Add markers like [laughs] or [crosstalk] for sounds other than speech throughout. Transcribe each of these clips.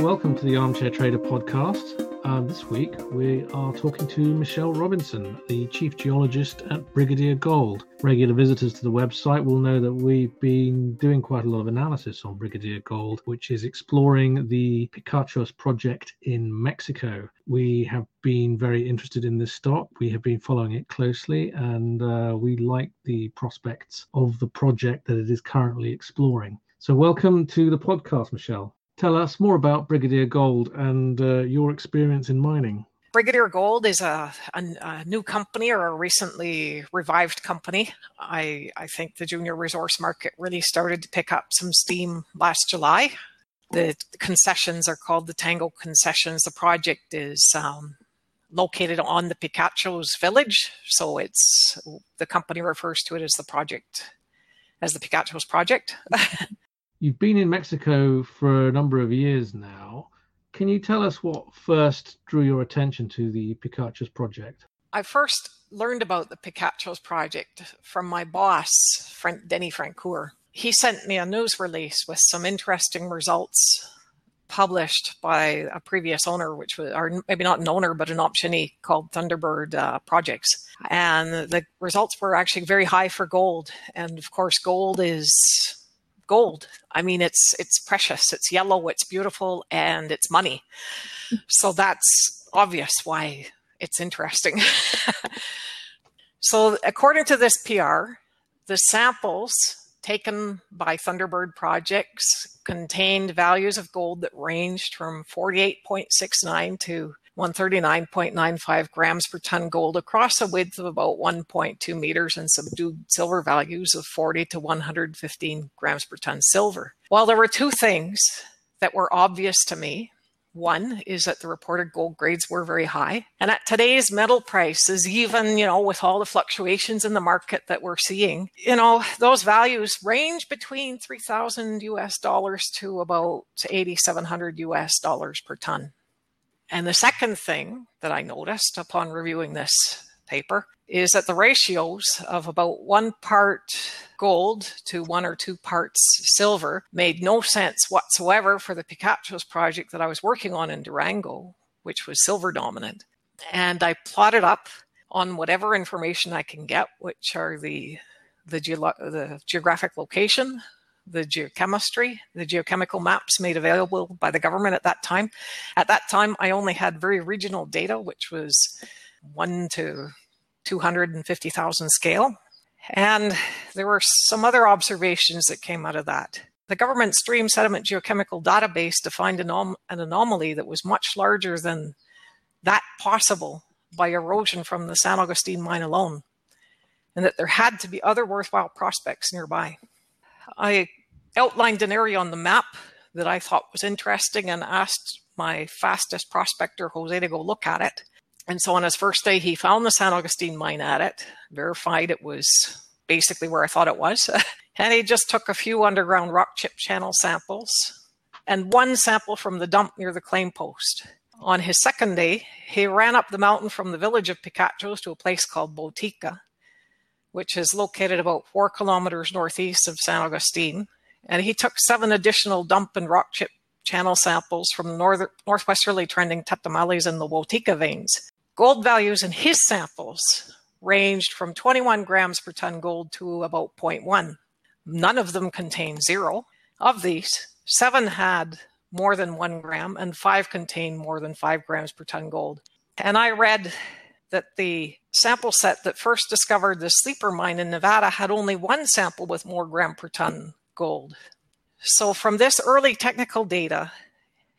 welcome to the Armchair Trader podcast. Um, this week we are talking to Michelle Robinson, the Chief Geologist at Brigadier Gold. Regular visitors to the website will know that we've been doing quite a lot of analysis on Brigadier Gold, which is exploring the Picachos project in Mexico. We have been very interested in this stock. We have been following it closely and uh, we like the prospects of the project that it is currently exploring. So, welcome to the podcast, Michelle tell us more about Brigadier Gold and uh, your experience in mining. Brigadier Gold is a, a, a, new company or a recently revived company. I, I think the junior resource market really started to pick up some steam last July. The concessions are called the Tango concessions. The project is um, located on the Picachos village. So it's the company refers to it as the project, as the Picachos project. [laughs] You've been in Mexico for a number of years now. Can you tell us what first drew your attention to the Picachos project? I first learned about the Picachos project from my boss, Denny Francoeur. He sent me a news release with some interesting results published by a previous owner, which was, or maybe not an owner, but an optionee called Thunderbird uh, Projects. And the results were actually very high for gold. And of course, gold is gold. I mean, it's it's precious, it's yellow, it's beautiful, and it's money. So that's obvious why it's interesting. [laughs] so according to this PR, the samples taken by Thunderbird projects contained values of gold that ranged from 48.69 to 139.95 grams per ton gold across a width of about 1.2 meters and subdued silver values of 40 to 115 grams per ton silver. While there were two things that were obvious to me. One is that the reported gold grades were very high. And at today's metal prices, even, you know, with all the fluctuations in the market that we're seeing, you know, those values range between 3000 US dollars to about 8700 US dollars per ton. And the second thing that I noticed upon reviewing this paper is that the ratios of about one part gold to one or two parts silver made no sense whatsoever for the Picachos project that I was working on in Durango, which was silver dominant. And I plotted up on whatever information I can get, which are the the, the geographic location, the geochemistry, the geochemical maps made available by the government at that time. At that time, I only had very regional data, which was 1 to 250,000 scale. And there were some other observations that came out of that. The government stream sediment geochemical database defined anom- an anomaly that was much larger than that possible by erosion from the San Agustin mine alone, and that there had to be other worthwhile prospects nearby. I outlined an area on the map that I thought was interesting and asked my fastest prospector, Jose, to go look at it. And so on his first day, he found the San Agustin mine at it, verified it was basically where I thought it was. [laughs] and he just took a few underground rock chip channel samples and one sample from the dump near the claim post. On his second day, he ran up the mountain from the village of Picachos to a place called Botica, which is located about four kilometers northeast of San Agustin. And he took seven additional dump and rock chip channel samples from north- northwesterly trending tectomales in the Botica veins. Gold values in his samples ranged from 21 grams per ton gold to about 0.1. None of them contained zero. Of these, seven had more than one gram and five contained more than five grams per ton gold. And I read that the sample set that first discovered the sleeper mine in Nevada had only one sample with more gram per ton gold. So, from this early technical data,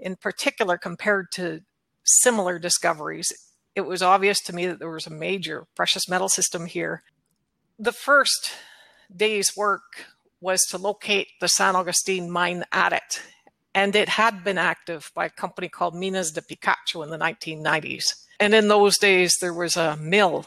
in particular compared to similar discoveries, it was obvious to me that there was a major precious metal system here. The first day's work was to locate the San Agustin mine at it, and it had been active by a company called Minas de Picacho in the 1990s. And in those days, there was a mill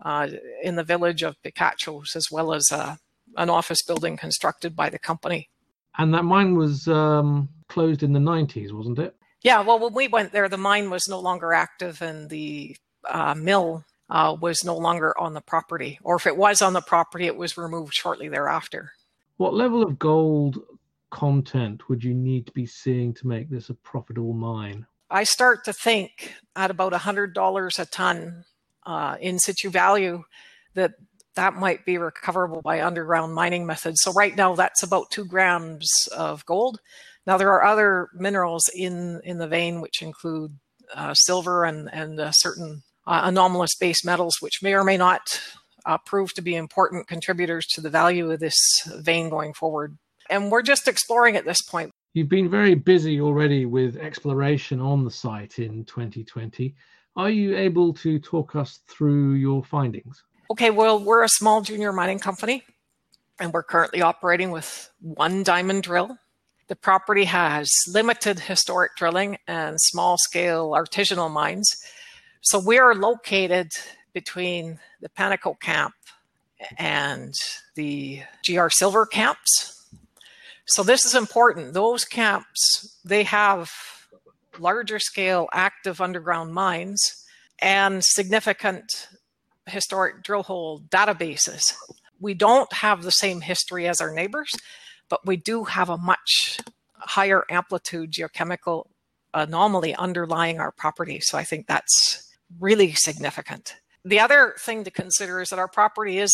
uh, in the village of Picachos, as well as uh, an office building constructed by the company. And that mine was um, closed in the 90s, wasn't it? Yeah, well, when we went there, the mine was no longer active and the uh, mill uh, was no longer on the property. Or if it was on the property, it was removed shortly thereafter. What level of gold content would you need to be seeing to make this a profitable mine? I start to think at about $100 a ton uh, in situ value that that might be recoverable by underground mining methods. So right now that's about two grams of gold. Now there are other minerals in in the vein which include uh, silver and and uh, certain uh, anomalous base metals, which may or may not uh, prove to be important contributors to the value of this vein going forward. And we're just exploring at this point. You've been very busy already with exploration on the site in 2020. Are you able to talk us through your findings? Okay, well, we're a small junior mining company and we're currently operating with one diamond drill. The property has limited historic drilling and small scale artisanal mines. So we are located between the Panuco camp and the GR Silver camps. So this is important. Those camps, they have larger scale active underground mines and significant historic drill hole databases. We don't have the same history as our neighbors, but we do have a much higher amplitude geochemical anomaly underlying our property. So I think that's really significant. The other thing to consider is that our property is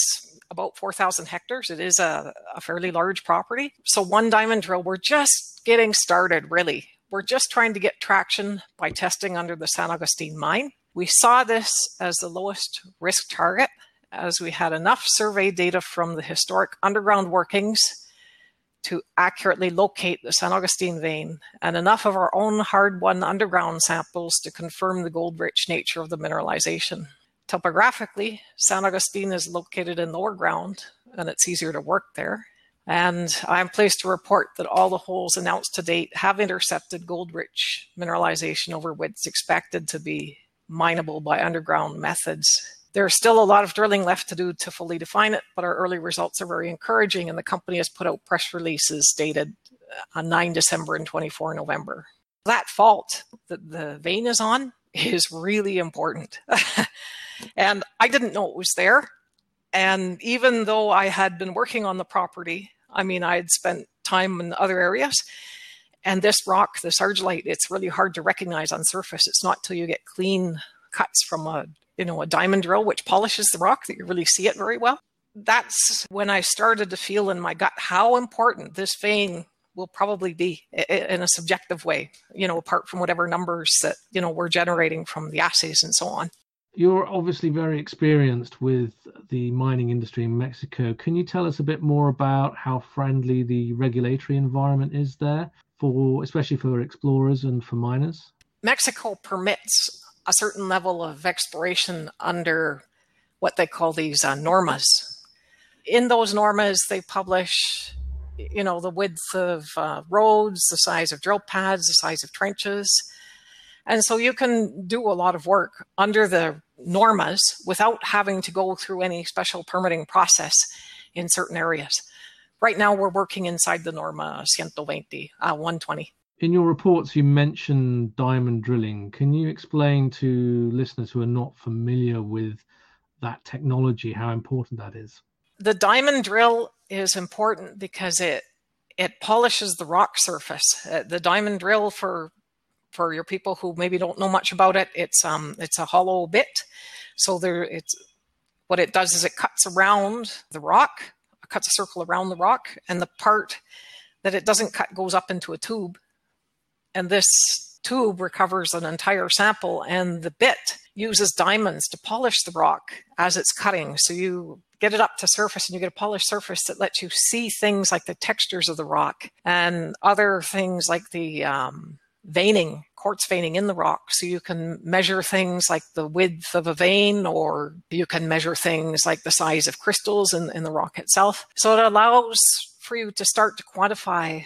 about 4,000 hectares. It is a, a, fairly large property. So, one diamond drill, we're just getting started, really. We're just trying to get traction by testing under the San Agustin mine. We saw this as the lowest risk target as we had enough survey data from the historic underground workings to accurately locate the San Agustin vein and enough of our own hard won underground samples to confirm the gold rich nature of the mineralization. Topographically, San Agustin is located in lower ground and it's easier to work there. And I'm pleased to report that all the holes announced to date have intercepted gold rich mineralization over widths expected to be mineable by underground methods. There's still a lot of drilling left to do to fully define it, but our early results are very encouraging, and the company has put out press releases dated uh, on 9 December and 24 November. That fault that the vein is on [laughs] is really important. [laughs] and I didn't know it was there. And even though I had been working on the property, I mean, I had spent time in other areas, and this rock, this argillite, it's really hard to recognize on surface. It's not till you get clean cuts from a you know a diamond drill which polishes the rock that you really see it very well. That's when I started to feel in my gut how important this vein will probably be in a subjective way, you know, apart from whatever numbers that, you know, we're generating from the assays and so on. You're obviously very experienced with the mining industry in Mexico. Can you tell us a bit more about how friendly the regulatory environment is there for especially for explorers and for miners? Mexico permits a certain level of exploration under what they call these uh, normas. In those normas, they publish, you know, the width of uh, roads, the size of drill pads, the size of trenches. And so you can do a lot of work under the normas without having to go through any special permitting process in certain areas. Right now, we're working inside the Norma 120, uh, 120. In your reports, you mentioned diamond drilling. Can you explain to listeners who are not familiar with that technology how important that is? The diamond drill is important because it it polishes the rock surface. Uh, the diamond drill for for your people who maybe don't know much about it, it's um it's a hollow bit. So there it's what it does is it cuts around the rock cuts a circle around the rock, and the part that it doesn't cut goes up into a tube. And this tube recovers an entire sample, and the bit uses diamonds to polish the rock as it's cutting. So you get it up to surface and you get a polished surface that lets you see things like the textures of the rock and other things like the um, veining, quartz veining in the rock. So you can measure things like the width of a vein, or you can measure things like the size of crystals in, in the rock itself. So it allows for you to start to quantify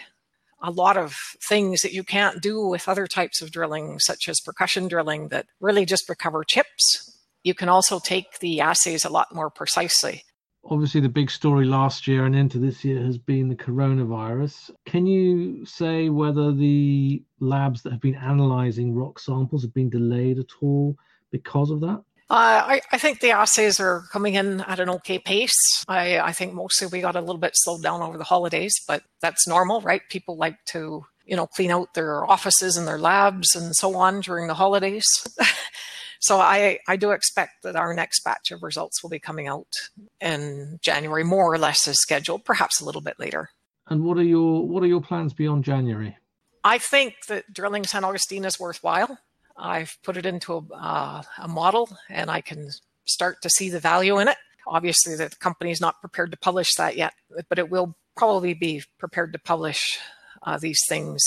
a lot of things that you can't do with other types of drilling, such as percussion drilling, that really just recover chips. You can also take the assays a lot more precisely obviously the big story last year and into this year has been the coronavirus. Can you say whether the labs that have been analyzing rock samples have been delayed at all because of that? Uh, I, I, think the assays are coming in at an okay pace. I, I, think mostly we got a little bit slowed down over the holidays, but that's normal, right? People like to, you know, clean out their offices and their labs and so on during the holidays. [laughs] so I, I do expect that our next batch of results will be coming out in January, more or less as scheduled, perhaps a little bit later. And what are your what are your plans beyond January? I think that drilling San Agustin is worthwhile. I've put it into a, uh, a model and I can start to see the value in it. Obviously, the company is not prepared to publish that yet, but it will probably be prepared to publish uh, these things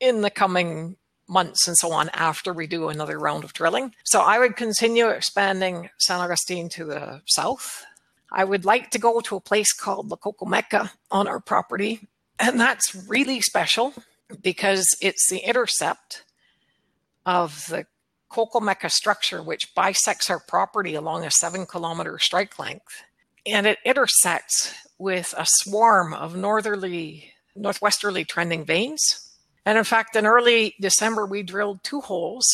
in the coming months and so on after we do another round of drilling. So I would continue expanding San Agustin to the south. I would like to go to a place called La Cocomeca on our property, and that's really special because it's the intercept of the Cocomeca structure, which bisects our property along a seven kilometer strike length. And it intersects with a swarm of northerly, northwesterly trending veins. And in fact, in early December, we drilled two holes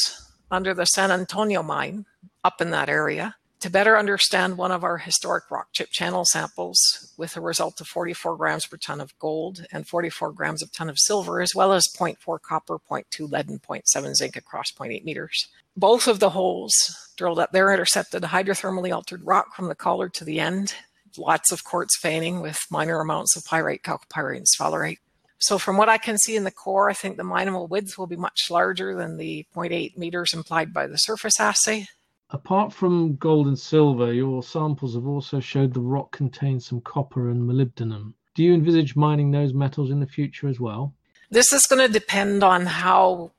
under the San Antonio mine up in that area to better understand one of our historic rock chip channel samples with a result of 44 grams per ton of gold and 44 grams per ton of silver, as well as 0.4 copper, 0.2 lead, and 0.7 zinc across 0.8 meters. Both of the holes drilled up there intercepted hydrothermally altered rock from the collar to the end, lots of quartz veining with minor amounts of pyrite, chalcopyrite, and sphalerite. So from what I can see in the core, I think the mineable width will be much larger than the 0.8 meters implied by the surface assay. Apart from gold and silver, your samples have also showed the rock contains some copper and molybdenum. Do you envisage mining those metals in the future as well? This is going to depend on how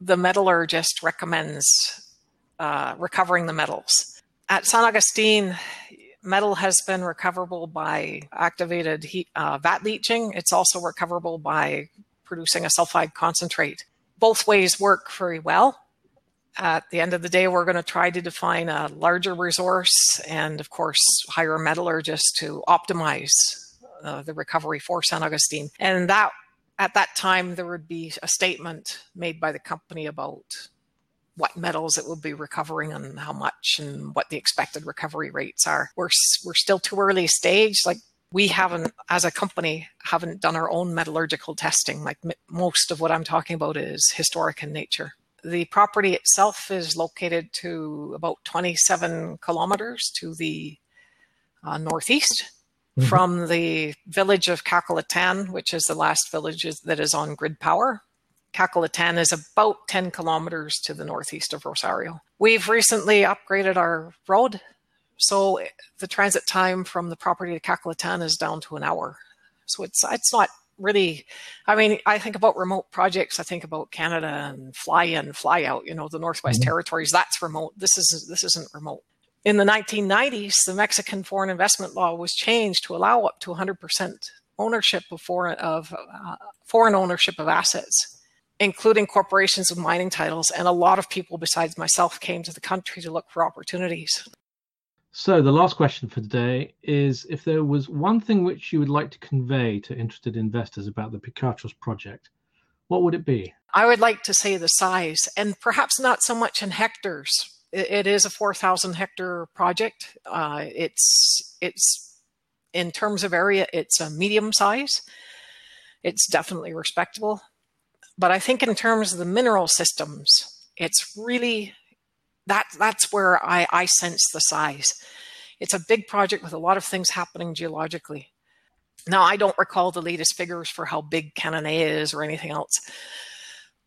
the metallurgist recommends uh, recovering the metals. At San Agustin, metal has been recoverable by activated heat, uh, vat leaching. It's also recoverable by producing a sulfide concentrate. Both ways work very well at the end of the day, we're going to try to define a larger resource and, of course, hire a metallurgist to optimize uh, the recovery for San Agustin. And that at that time, there would be a statement made by the company about what metals it will be recovering and how much and what the expected recovery rates are. We're, we're still too early stage. Like we haven't, as a company, haven't done our own metallurgical testing. Like most of what I'm talking about is historic in nature. The property itself is located to about 27 kilometers to the uh, northeast mm-hmm. from the village of Cacalotan, which is the last village that is on grid power. Cacalotan is about 10 kilometers to the northeast of Rosario. We've recently upgraded our road, so the transit time from the property to Cacalotan is down to an hour. So it's it's not really i mean i think about remote projects i think about canada and fly in fly out you know the northwest mm-hmm. territories that's remote this is this isn't remote in the 1990s the mexican foreign investment law was changed to allow up to 100% ownership of foreign of uh, foreign ownership of assets including corporations with mining titles and a lot of people besides myself came to the country to look for opportunities so, the last question for today is if there was one thing which you would like to convey to interested investors about the Picachos project, what would it be? I would like to say the size, and perhaps not so much in hectares. it is a 4,000 hectare project. Uh, it's it's in terms of area, it's a medium size. It's definitely respectable, but I think in terms of the mineral systems, it's really that that's where I, I sense the size. It's a big project with a lot of things happening geologically. Now, I don't recall the latest figures for how big Cananea is or anything else,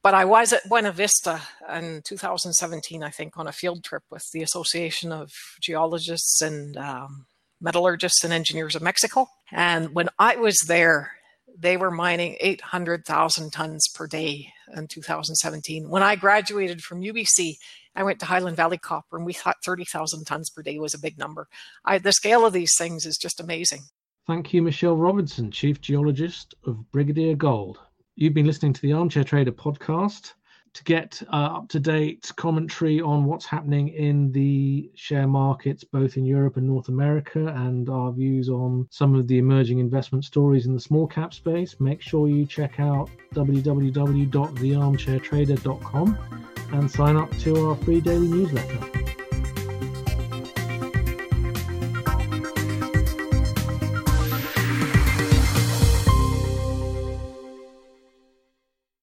but I was at Buena Vista in 2017, I think, on a field trip with the Association of Geologists and um, Metallurgists and Engineers of Mexico. And when I was there, they were mining 800,000 tons per day in 2017. When I graduated from UBC, I went to Highland Valley Copper and we thought 30,000 tons per day was a big number. I, the scale of these things is just amazing. Thank you, Michelle Robinson, Chief Geologist of Brigadier Gold. You've been listening to the Armchair Trader podcast. To get uh, up to date commentary on what's happening in the share markets, both in Europe and North America, and our views on some of the emerging investment stories in the small cap space, make sure you check out www.thearmchairtrader.com and sign up to our free daily newsletter.